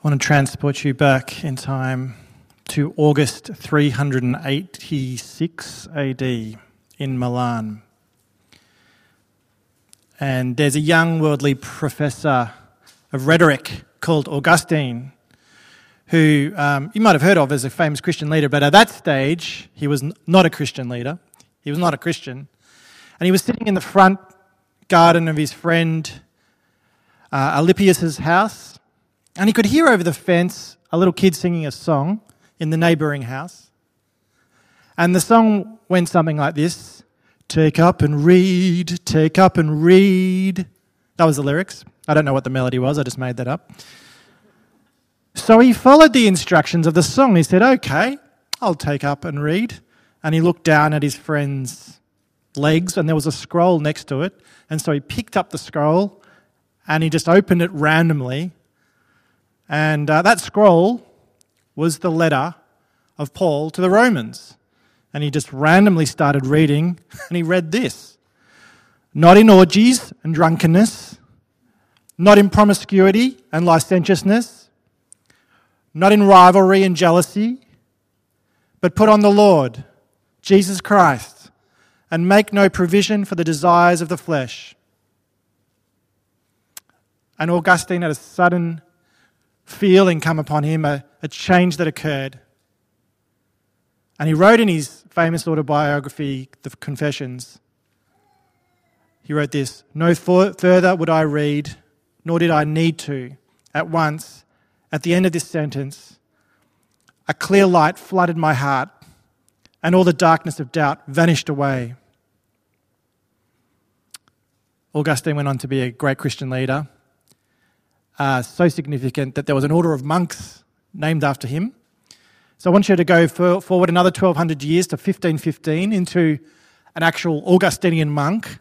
I want to transport you back in time to August 386 AD in Milan. And there's a young worldly professor of rhetoric called Augustine, who um, you might have heard of as a famous Christian leader, but at that stage, he was not a Christian leader. He was not a Christian. And he was sitting in the front garden of his friend uh, Alypius's house and he could hear over the fence a little kid singing a song in the neighboring house. And the song went something like this Take up and read, take up and read. That was the lyrics. I don't know what the melody was, I just made that up. So he followed the instructions of the song. He said, Okay, I'll take up and read. And he looked down at his friend's legs, and there was a scroll next to it. And so he picked up the scroll and he just opened it randomly and uh, that scroll was the letter of Paul to the Romans. And he just randomly started reading, and he read this Not in orgies and drunkenness, not in promiscuity and licentiousness, not in rivalry and jealousy, but put on the Lord, Jesus Christ, and make no provision for the desires of the flesh. And Augustine had a sudden feeling come upon him, a, a change that occurred. And he wrote in his famous autobiography, The Confessions, he wrote this No further would I read, nor did I need to. At once, at the end of this sentence, a clear light flooded my heart, and all the darkness of doubt vanished away. Augustine went on to be a great Christian leader uh, so significant that there was an order of monks named after him. So I want you to go for, forward another 1200 years to 1515 into an actual Augustinian monk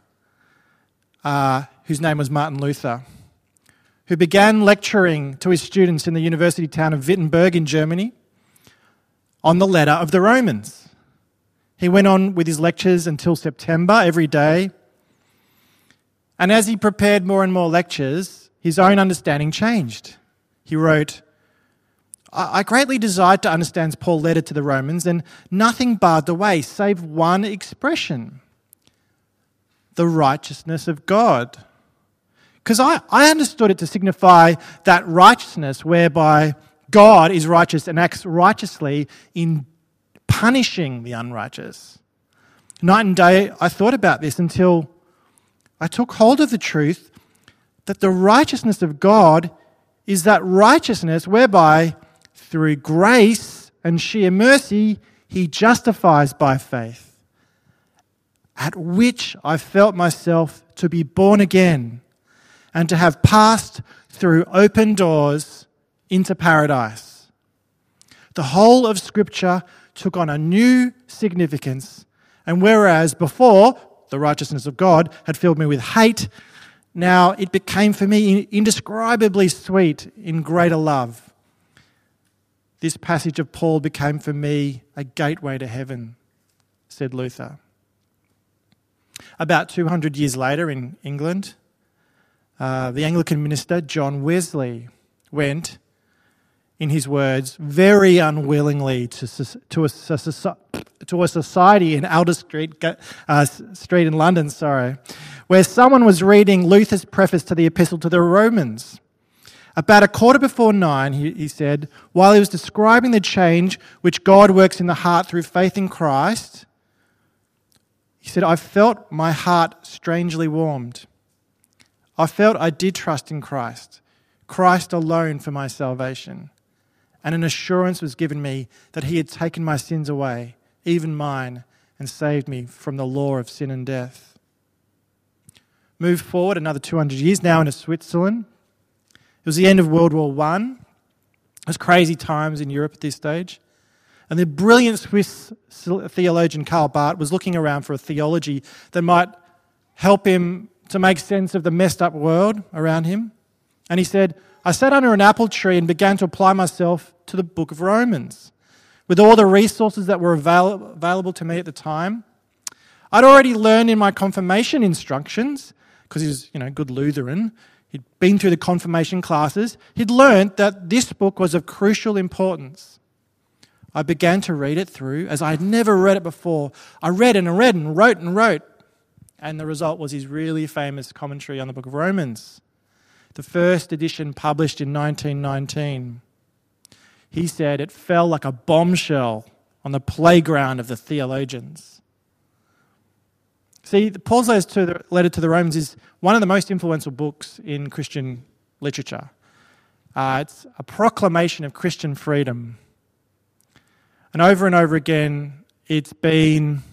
uh, whose name was Martin Luther, who began lecturing to his students in the university town of Wittenberg in Germany on the letter of the Romans. He went on with his lectures until September every day. And as he prepared more and more lectures, his own understanding changed. He wrote, I greatly desired to understand Paul's letter to the Romans, and nothing barred the way save one expression the righteousness of God. Because I, I understood it to signify that righteousness whereby God is righteous and acts righteously in punishing the unrighteous. Night and day, I thought about this until I took hold of the truth that the righteousness of God is that righteousness whereby, through grace and sheer mercy, he justifies by faith, at which I felt myself to be born again and to have passed through open doors into paradise. The whole of Scripture took on a new significance, and whereas before the righteousness of God had filled me with hate now it became for me indescribably sweet in greater love. This passage of Paul became for me a gateway to heaven, said Luther. About 200 years later in England, uh, the Anglican minister John Wesley went, in his words, very unwillingly to, to, a, to a society in Alder Street, uh, Street in London, sorry, where someone was reading Luther's preface to the Epistle to the Romans. About a quarter before nine, he, he said, while he was describing the change which God works in the heart through faith in Christ, he said, I felt my heart strangely warmed. I felt I did trust in Christ, Christ alone for my salvation. And an assurance was given me that he had taken my sins away, even mine, and saved me from the law of sin and death. Move forward another 200 years now into Switzerland. It was the end of World War I. It was crazy times in Europe at this stage. And the brilliant Swiss theologian Karl Barth was looking around for a theology that might help him to make sense of the messed up world around him. And he said, I sat under an apple tree and began to apply myself to the book of Romans. With all the resources that were avail- available to me at the time, I'd already learned in my confirmation instructions because he's you know good Lutheran. he'd been through the confirmation classes, he'd learned that this book was of crucial importance. I began to read it through as I had never read it before. I read and read and wrote and wrote. And the result was his really famous commentary on the book of Romans, the first edition published in 1919. He said it fell like a bombshell on the playground of the theologians. See, Paul's letter to, the, letter to the Romans is one of the most influential books in Christian literature. Uh, it's a proclamation of Christian freedom. And over and over again, it's been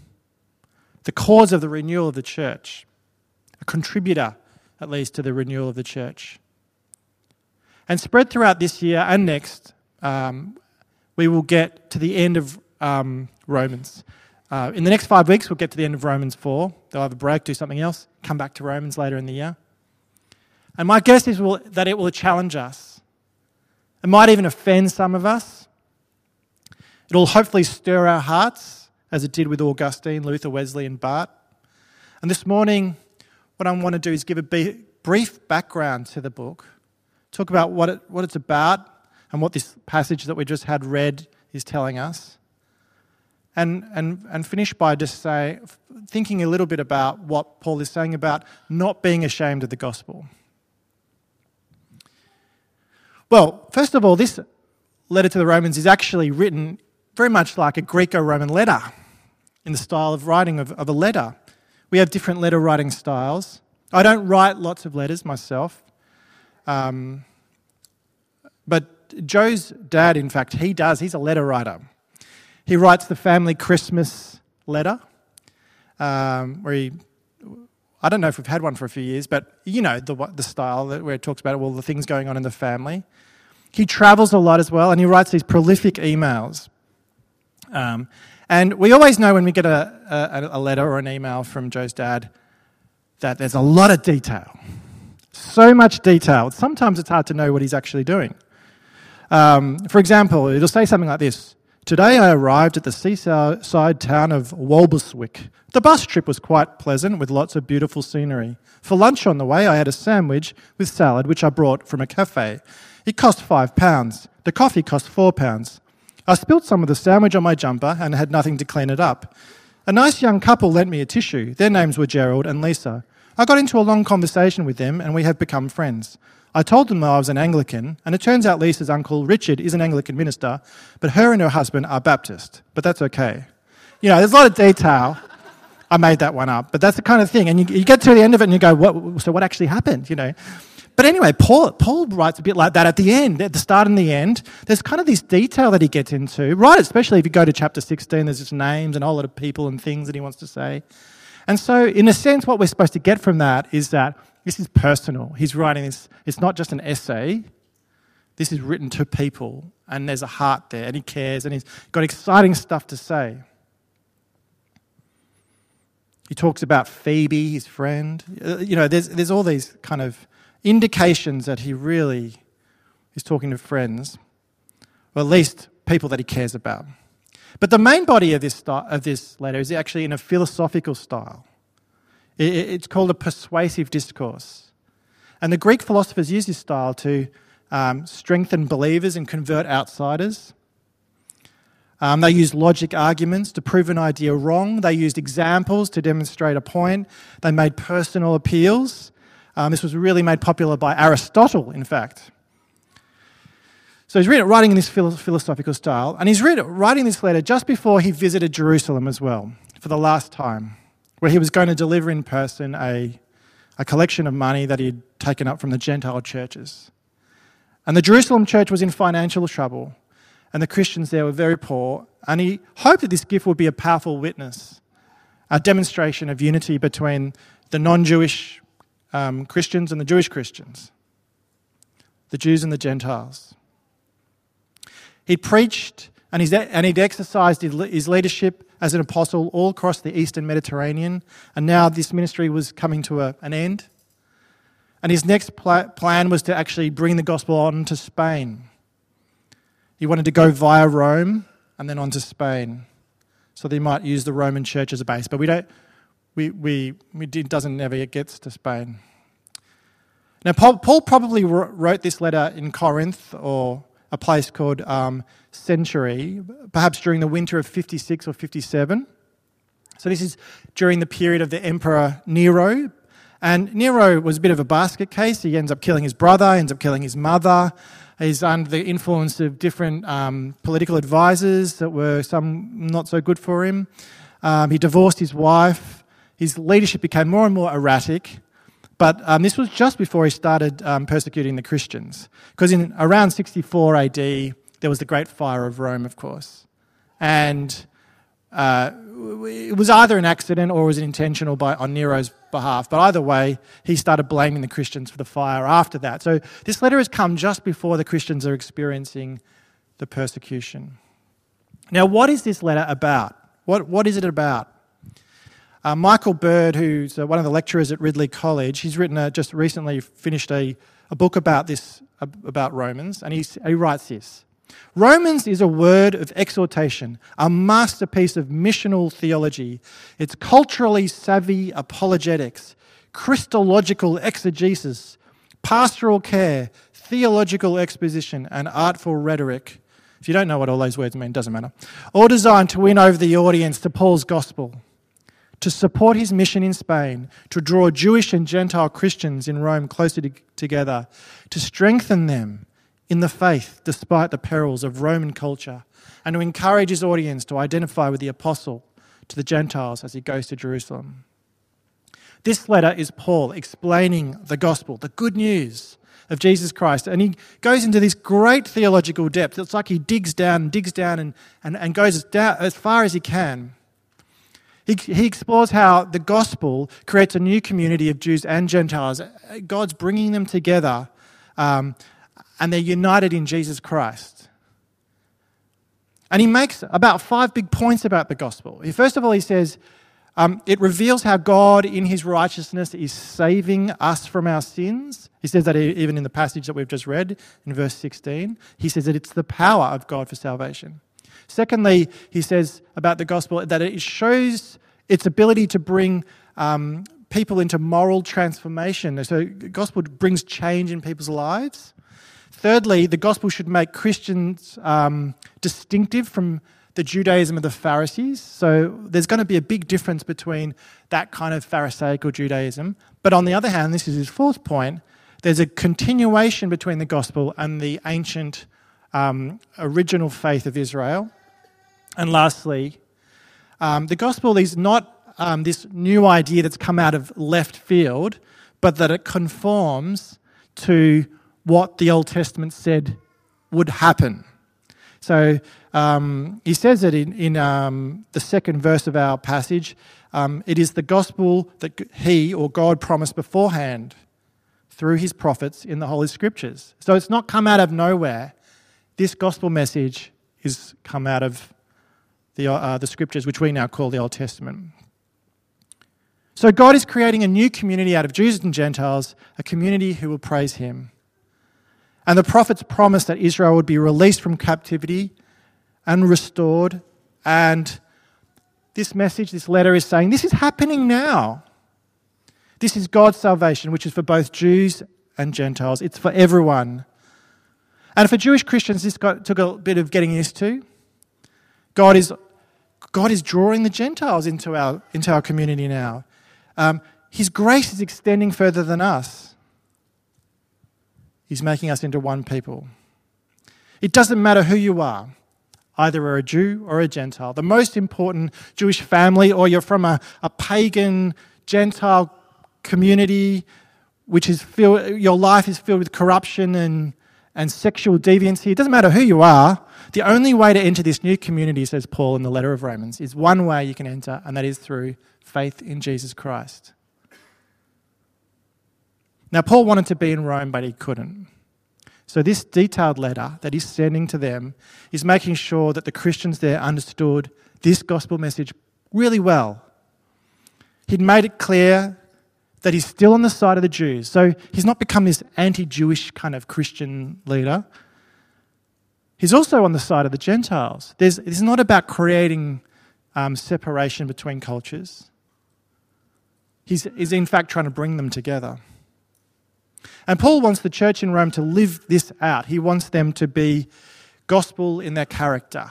the cause of the renewal of the church, a contributor, at least, to the renewal of the church. And spread throughout this year and next, um, we will get to the end of um, Romans. Uh, in the next five weeks, we'll get to the end of Romans 4. They'll have a break, do something else, come back to Romans later in the year. And my guess is will, that it will challenge us. It might even offend some of us. It'll hopefully stir our hearts, as it did with Augustine, Luther, Wesley, and Barth. And this morning, what I want to do is give a brief background to the book, talk about what, it, what it's about and what this passage that we just had read is telling us and, and, and finish by just say, thinking a little bit about what Paul is saying about not being ashamed of the gospel. Well, first of all, this letter to the Romans is actually written very much like a Greco Roman letter in the style of writing of, of a letter. We have different letter writing styles. I don't write lots of letters myself. Um, but Joe's dad, in fact, he does. He's a letter writer. He writes the family Christmas letter, um, where he, I don't know if we've had one for a few years, but you know the, the style where it talks about all the things going on in the family. He travels a lot as well, and he writes these prolific emails. Um, and we always know when we get a, a, a letter or an email from Joe's dad that there's a lot of detail. So much detail. Sometimes it's hard to know what he's actually doing. Um, for example, it'll say something like this Today I arrived at the seaside town of Walberswick. The bus trip was quite pleasant with lots of beautiful scenery. For lunch on the way, I had a sandwich with salad which I brought from a cafe. It cost five pounds. The coffee cost four pounds. I spilled some of the sandwich on my jumper and had nothing to clean it up. A nice young couple lent me a tissue. Their names were Gerald and Lisa. I got into a long conversation with them and we have become friends. I told them I was an Anglican, and it turns out Lisa's uncle Richard is an Anglican minister, but her and her husband are Baptist. But that's okay. You know, there's a lot of detail. I made that one up, but that's the kind of thing. And you, you get to the end of it and you go, what, so what actually happened, you know? But anyway, Paul, Paul writes a bit like that at the end, at the start and the end. There's kind of this detail that he gets into, right? Especially if you go to chapter 16, there's just names and a whole lot of people and things that he wants to say. And so, in a sense, what we're supposed to get from that is that this is personal. He's writing this, it's not just an essay. This is written to people, and there's a heart there, and he cares, and he's got exciting stuff to say. He talks about Phoebe, his friend. Uh, you know, there's, there's all these kind of indications that he really is talking to friends, or at least people that he cares about. But the main body of this, of this letter is actually in a philosophical style. It's called a persuasive discourse. And the Greek philosophers use this style to um, strengthen believers and convert outsiders. Um, they used logic arguments to prove an idea wrong. They used examples to demonstrate a point. They made personal appeals. Um, this was really made popular by Aristotle, in fact. So he's writing in this philosophical style, and he's writing this letter just before he visited Jerusalem as well, for the last time where he was going to deliver in person a, a collection of money that he'd taken up from the Gentile churches. And the Jerusalem church was in financial trouble, and the Christians there were very poor. And he hoped that this gift would be a powerful witness, a demonstration of unity between the non Jewish um, Christians and the Jewish Christians, the Jews and the Gentiles. He preached and, he's, and he'd exercised his leadership as an apostle all across the eastern Mediterranean, and now this ministry was coming to a, an end. And his next pl- plan was to actually bring the gospel on to Spain. He wanted to go via Rome and then on to Spain, so they might use the Roman church as a base. But we don't, we, we, we it doesn't ever get to Spain. Now, Paul, Paul probably wrote this letter in Corinth or a place called um, Cenchreae, perhaps during the winter of 56 or 57. So, this is during the period of the Emperor Nero. And Nero was a bit of a basket case. He ends up killing his brother, ends up killing his mother. He's under the influence of different um, political advisors that were some not so good for him. Um, he divorced his wife. His leadership became more and more erratic. But um, this was just before he started um, persecuting the Christians. Because in around 64 AD, there was the Great Fire of Rome, of course. And uh, it was either an accident or it was intentional by, on Nero's behalf. But either way, he started blaming the Christians for the fire after that. So this letter has come just before the Christians are experiencing the persecution. Now, what is this letter about? What, what is it about? Uh, Michael Bird, who's uh, one of the lecturers at Ridley College, he's written a, just recently finished a, a book about this about Romans, and he writes this. Romans is a word of exhortation, a masterpiece of missional theology. It's culturally savvy apologetics, Christological exegesis, pastoral care, theological exposition, and artful rhetoric. If you don't know what all those words mean, doesn't matter. All designed to win over the audience to Paul's gospel to support his mission in Spain, to draw Jewish and Gentile Christians in Rome closer to, together, to strengthen them in the faith despite the perils of Roman culture, and to encourage his audience to identify with the apostle to the Gentiles as he goes to Jerusalem. This letter is Paul explaining the gospel, the good news of Jesus Christ. And he goes into this great theological depth. It's like he digs down and digs down and, and, and goes down as far as he can he, he explores how the gospel creates a new community of Jews and Gentiles. God's bringing them together um, and they're united in Jesus Christ. And he makes about five big points about the gospel. First of all, he says um, it reveals how God, in his righteousness, is saving us from our sins. He says that even in the passage that we've just read in verse 16. He says that it's the power of God for salvation. Secondly, he says about the gospel that it shows its ability to bring um, people into moral transformation. So, the gospel brings change in people's lives. Thirdly, the gospel should make Christians um, distinctive from the Judaism of the Pharisees. So, there's going to be a big difference between that kind of Pharisaical Judaism. But on the other hand, this is his fourth point there's a continuation between the gospel and the ancient um, original faith of Israel. And lastly, um, the gospel is not um, this new idea that's come out of left field, but that it conforms to what the Old Testament said would happen. So um, he says it in, in um, the second verse of our passage. Um, it is the gospel that he or God promised beforehand through his prophets in the Holy Scriptures. So it's not come out of nowhere this gospel message is come out of the, uh, the scriptures, which we now call the Old Testament. So God is creating a new community out of Jews and Gentiles, a community who will praise him. And the prophets promised that Israel would be released from captivity and restored. And this message, this letter is saying this is happening now. This is God's salvation, which is for both Jews and Gentiles. It's for everyone. And for Jewish Christians, this got, took a bit of getting used to. God is, God is drawing the Gentiles into our, into our community now. Um, his grace is extending further than us. He's making us into one people. It doesn't matter who you are, either are a Jew or a Gentile. The most important Jewish family, or you're from a, a pagan Gentile community, which is filled, your life is filled with corruption and and sexual deviancy. It doesn't matter who you are. The only way to enter this new community, says Paul in the letter of Romans, is one way you can enter, and that is through faith in Jesus Christ. Now, Paul wanted to be in Rome, but he couldn't. So, this detailed letter that he's sending to them is making sure that the Christians there understood this gospel message really well. He'd made it clear that he's still on the side of the Jews. So he's not become this anti Jewish kind of Christian leader. He's also on the side of the Gentiles. There's, it's not about creating um, separation between cultures, he's, he's in fact trying to bring them together. And Paul wants the church in Rome to live this out. He wants them to be gospel in their character.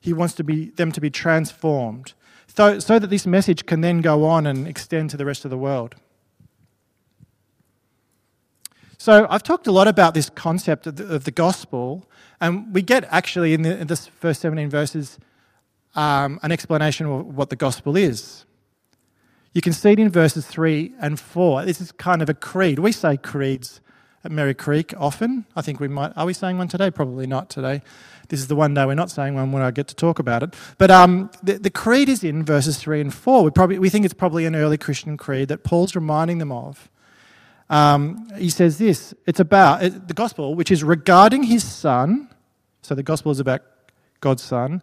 He wants to be, them to be transformed so, so that this message can then go on and extend to the rest of the world. So, I've talked a lot about this concept of the, of the gospel, and we get actually in, the, in this first 17 verses um, an explanation of what the gospel is. You can see it in verses 3 and 4. This is kind of a creed. We say creeds at Merri Creek often. I think we might. Are we saying one today? Probably not today. This is the one day we're not saying one when I get to talk about it. But um, the, the creed is in verses 3 and 4. We, probably, we think it's probably an early Christian creed that Paul's reminding them of. Um, he says this it's about it, the gospel, which is regarding his son. So the gospel is about God's son,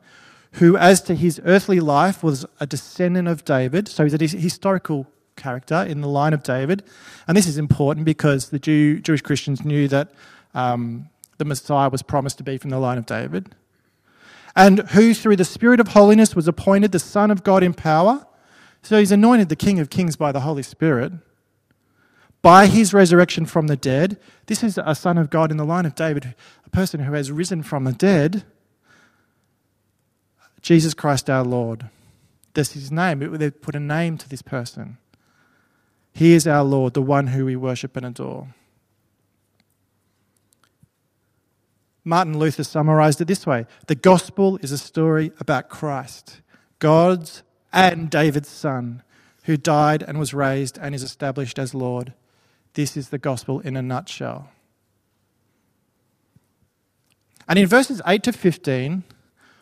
who, as to his earthly life, was a descendant of David. So he's a historical character in the line of David. And this is important because the Jew, Jewish Christians knew that um, the Messiah was promised to be from the line of David. And who, through the Spirit of holiness, was appointed the Son of God in power. So he's anointed the King of Kings by the Holy Spirit. By his resurrection from the dead, this is a Son of God in the line of David, a person who has risen from the dead Jesus Christ our Lord. That's his name. They put a name to this person. He is our Lord, the one who we worship and adore. Martin Luther summarized it this way The gospel is a story about Christ, God's and David's son, who died and was raised and is established as Lord. This is the gospel in a nutshell. And in verses 8 to 15,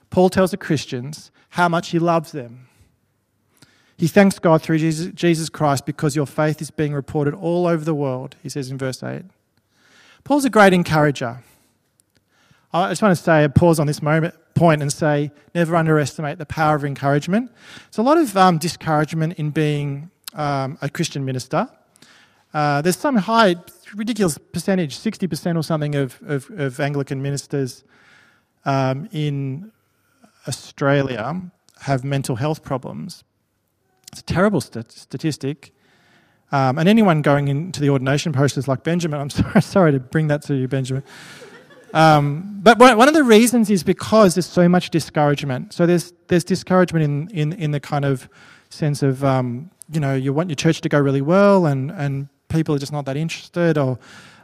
Paul tells the Christians how much he loves them. He thanks God through Jesus Christ because your faith is being reported all over the world, he says in verse 8. Paul's a great encourager. I just want to say, a pause on this moment, point and say, never underestimate the power of encouragement. There's a lot of um, discouragement in being um, a Christian minister. Uh, there's some high, ridiculous percentage, 60% or something of, of, of Anglican ministers um, in Australia have mental health problems. It's a terrible st- statistic. Um, and anyone going into the ordination process like Benjamin, I'm sorry, sorry to bring that to you, Benjamin. Um, but one of the reasons is because there's so much discouragement. So there's, there's discouragement in, in, in the kind of sense of, um, you know, you want your church to go really well and, and people are just not that interested, or,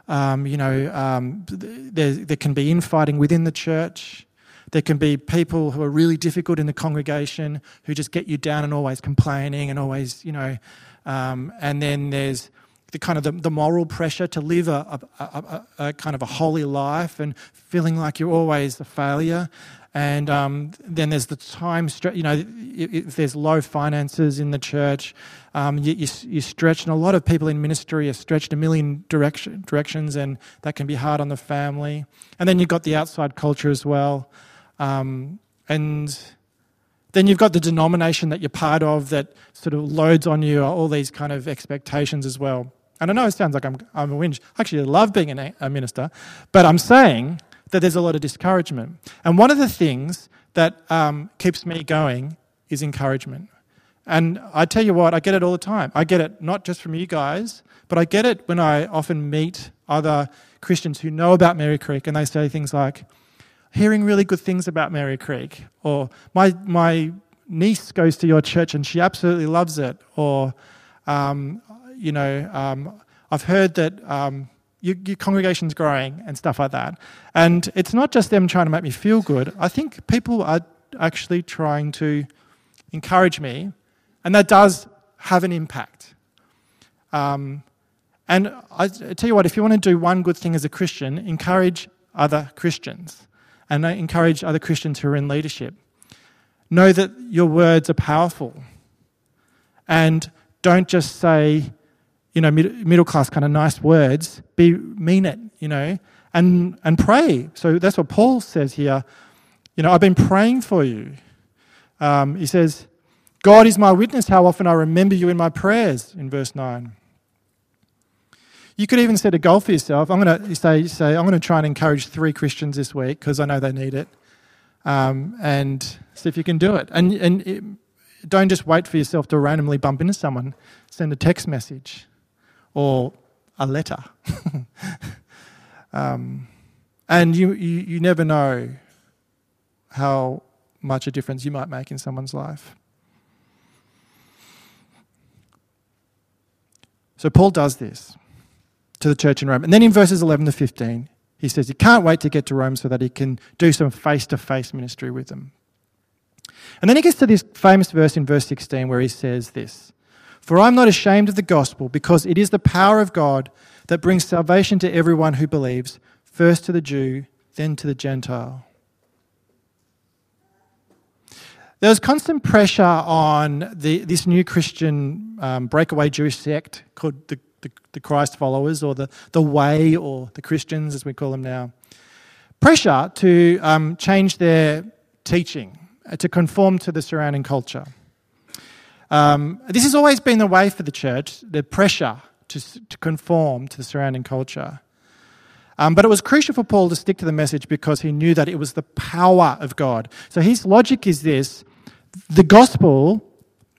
um, you know, um, there, there can be infighting within the church. There can be people who are really difficult in the congregation who just get you down and always complaining and always, you know, um, and then there's the kind of the, the moral pressure to live a, a, a, a, kind of a holy life and feeling like you're always a failure. And um, then there's the time, you know, if there's low finances in the church, um, you, you, and a lot of people in ministry are stretched a million direction, directions, and that can be hard on the family. And then you've got the outside culture as well. Um, and then you've got the denomination that you're part of that sort of loads on you all these kind of expectations as well. And I know it sounds like I'm, I'm a whinge. I actually, love being a, a minister, but I'm saying that there's a lot of discouragement. And one of the things that um, keeps me going is encouragement. And I tell you what, I get it all the time. I get it not just from you guys, but I get it when I often meet other Christians who know about Merri Creek and they say things like, hearing really good things about Merri Creek, or my, my niece goes to your church and she absolutely loves it, or, um, you know, um, I've heard that um, your, your, congregation's growing and stuff like that. And it's not just them trying to make me feel good. I think people are actually trying to encourage me, and that does have an impact. Um, and I, tell you what, if you want to do one good thing as a Christian, encourage other Christians and I encourage other Christians who are in leadership. Know that your words are powerful. And don't just say, you know, middle class kind of nice words. Be mean it, you know, and and pray. So that's what Paul says here. You know, I've been praying for you. Um, he says, God is my witness how often I remember you in my prayers, in verse 9. You could even set a goal for yourself. I'm going to say, say I'm going to try and encourage three Christians this week because I know they need it, um, and see if you can do it. And and it, don't just wait for yourself to randomly bump into someone. Send a text message, or a letter. um, and you, you, you never know how much a difference you might make in someone's life. So Paul does this to the church in Rome. And then in verses 11 to 15, he says he can't wait to get to Rome so that he can do some face to face ministry with them. And then he gets to this famous verse in verse 16 where he says this For I'm not ashamed of the gospel because it is the power of God that brings salvation to everyone who believes, first to the Jew, then to the Gentile. There was constant pressure on the, this new Christian um, breakaway Jewish sect called the, the, the Christ followers or the, the Way or the Christians, as we call them now. Pressure to um, change their teaching, uh, to conform to the surrounding culture. Um, this has always been the way for the church, the pressure to, to conform to the surrounding culture. Um, but it was crucial for Paul to stick to the message because he knew that it was the power of God. So his logic is this the gospel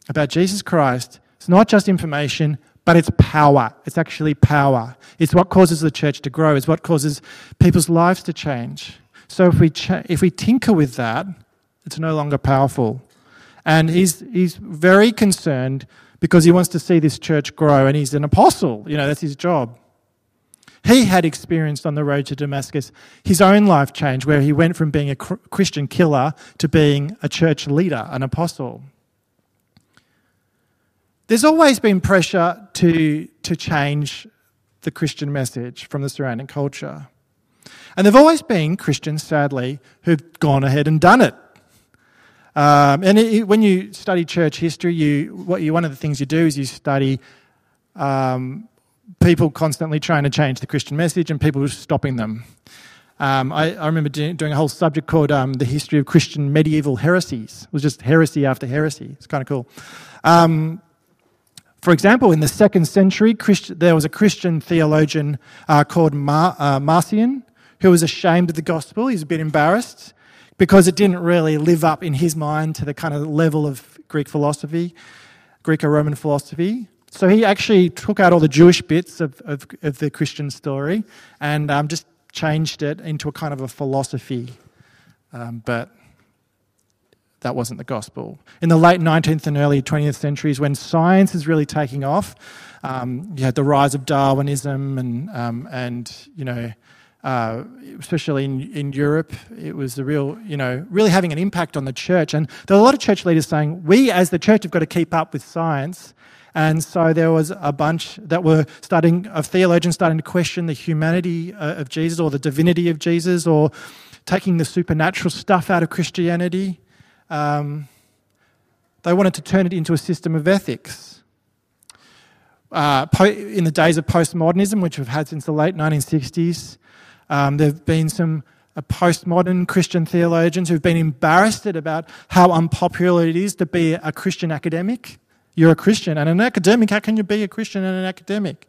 about Jesus Christ is not just information, but it's power. It's actually power. It's what causes the church to grow, it's what causes people's lives to change. So if we, if we tinker with that, it's no longer powerful. And he's, he's very concerned because he wants to see this church grow, and he's an apostle. You know, that's his job. He had experienced on the road to Damascus his own life change, where he went from being a Christian killer to being a church leader, an apostle. There's always been pressure to, to change the Christian message from the surrounding culture. And there have always been Christians, sadly, who've gone ahead and done it. Um, and it, when you study church history, you, what you, one of the things you do is you study um, people constantly trying to change the Christian message and people stopping them. Um, I, I, remember doing a whole subject called um, The History of Christian Medieval Heresies. It was just heresy after heresy. It's kind of cool. Um, for example, in the second century, Christ- there was a Christian theologian uh, called Mar- uh, Marcion who was ashamed of the gospel. He's a bit embarrassed because it didn't really live up in his mind to the kind of level of Greek philosophy, Greek or Roman philosophy. So he actually took out all the Jewish bits of, of, of the Christian story and um, just changed it into a kind of a philosophy. Um, but that wasn't the gospel. In the late 19th and early 20th centuries, when science is really taking off, um, you had the rise of Darwinism and, um, and you know, uh, especially in, in Europe, it was the real, you know, really having an impact on the church. And there were a lot of church leaders saying, we as the church have got to keep up with science and so there was a bunch that were starting, of theologians starting to question the humanity uh, of Jesus or the divinity of Jesus or taking the supernatural stuff out of Christianity. Um, they wanted to turn it into a system of ethics. Uh, in the days of postmodernism, which we've had since the late 1960s, um, there have been some uh, postmodern Christian theologians who've been embarrassed about how unpopular it is to be a Christian academic. You're a Christian and an academic. How can you be a Christian and an academic?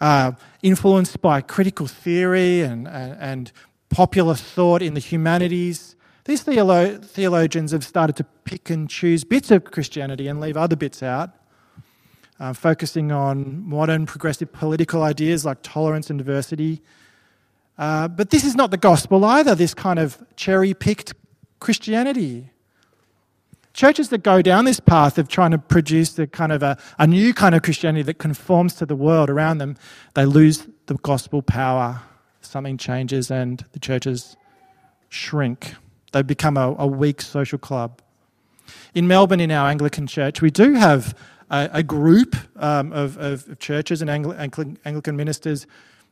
Uh, influenced by critical theory and, and, and, popular thought in the humanities, these theolo- theologians have started to pick and choose bits of Christianity and leave other bits out, uh, focusing on modern progressive political ideas like tolerance and diversity. Uh, but this is not the gospel either, this kind of cherry picked Christianity churches that go down this path of trying to produce the kind of a, a new kind of Christianity that conforms to the world around them, they lose the gospel power. Something changes and the churches shrink. They become a, a weak social club. In Melbourne, in our Anglican church, we do have a, a group um, of, of, churches and Angli- Anglican ministers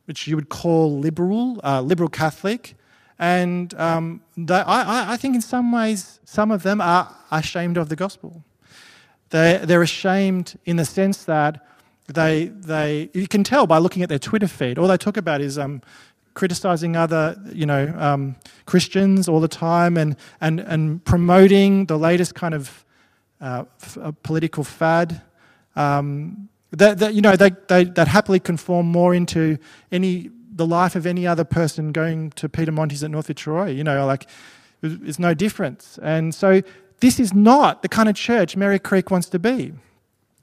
which you would call liberal, uh, liberal Catholic. And um, they, I, I think in some ways, some of them are ashamed of the gospel. They, they're ashamed in the sense that they, they, you can tell by looking at their Twitter feed. All they talk about is um, criticizing other, you know, um, Christians all the time and, and, and promoting the latest kind of uh, f- uh, political fad. Um, that, that, you know, they, they, that happily conform more into any the life of any other person going to Piedimonte's at North Fitzroy. You know, like, there's no difference. And so this is not the kind of church Merri Creek wants to be.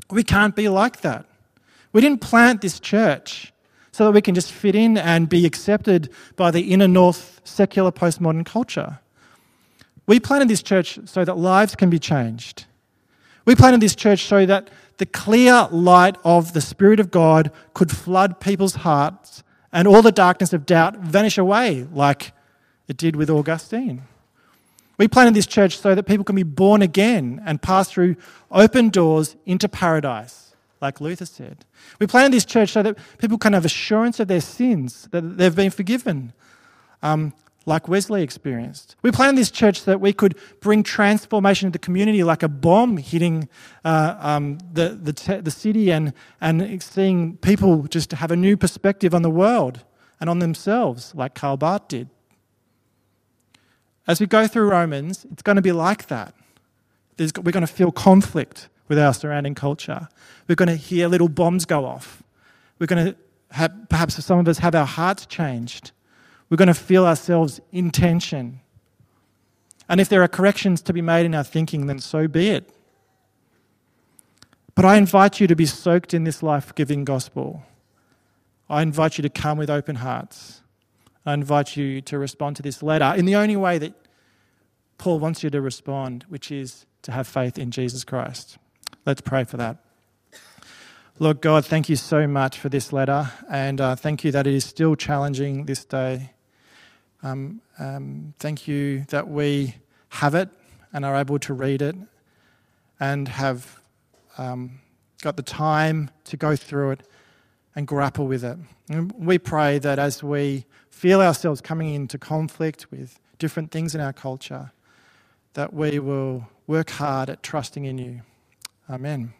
We can't be like that. We didn't plant this church so that we can just fit in and be accepted by the inner north secular postmodern culture. We planted this church so that lives can be changed. We planted this church so that the clear light of the Spirit of God could flood people's hearts and all the darkness of doubt vanish away, like it did with Augustine. We planted this church so that people can be born again and pass through open doors into paradise, like Luther said. We planted this church so that people can have assurance of their sins, that they've been forgiven, um, like Wesley experienced. We planted this church so that we could bring transformation to the community like a bomb hitting uh, um, the, the, te- the city and, and seeing people just have a new perspective on the world and on themselves, like Karl Barth did. As we go through Romans, it's going to be like that. There's, we're going to feel conflict with our surrounding culture. We're going to hear little bombs go off. We're going to have, perhaps some of us have our hearts changed. We're going to feel ourselves in tension. And if there are corrections to be made in our thinking, then so be it. But I invite you to be soaked in this life giving gospel. I invite you to come with open hearts. I invite you to respond to this letter in the only way that Paul wants you to respond, which is to have faith in Jesus Christ. Let's pray for that. Lord God, thank you so much for this letter, and uh, thank you that it is still challenging this day. Um, um, thank you that we have it and are able to read it and have um, got the time to go through it and grapple with it. And we pray that as we feel ourselves coming into conflict with different things in our culture, that we will work hard at trusting in you. Amen.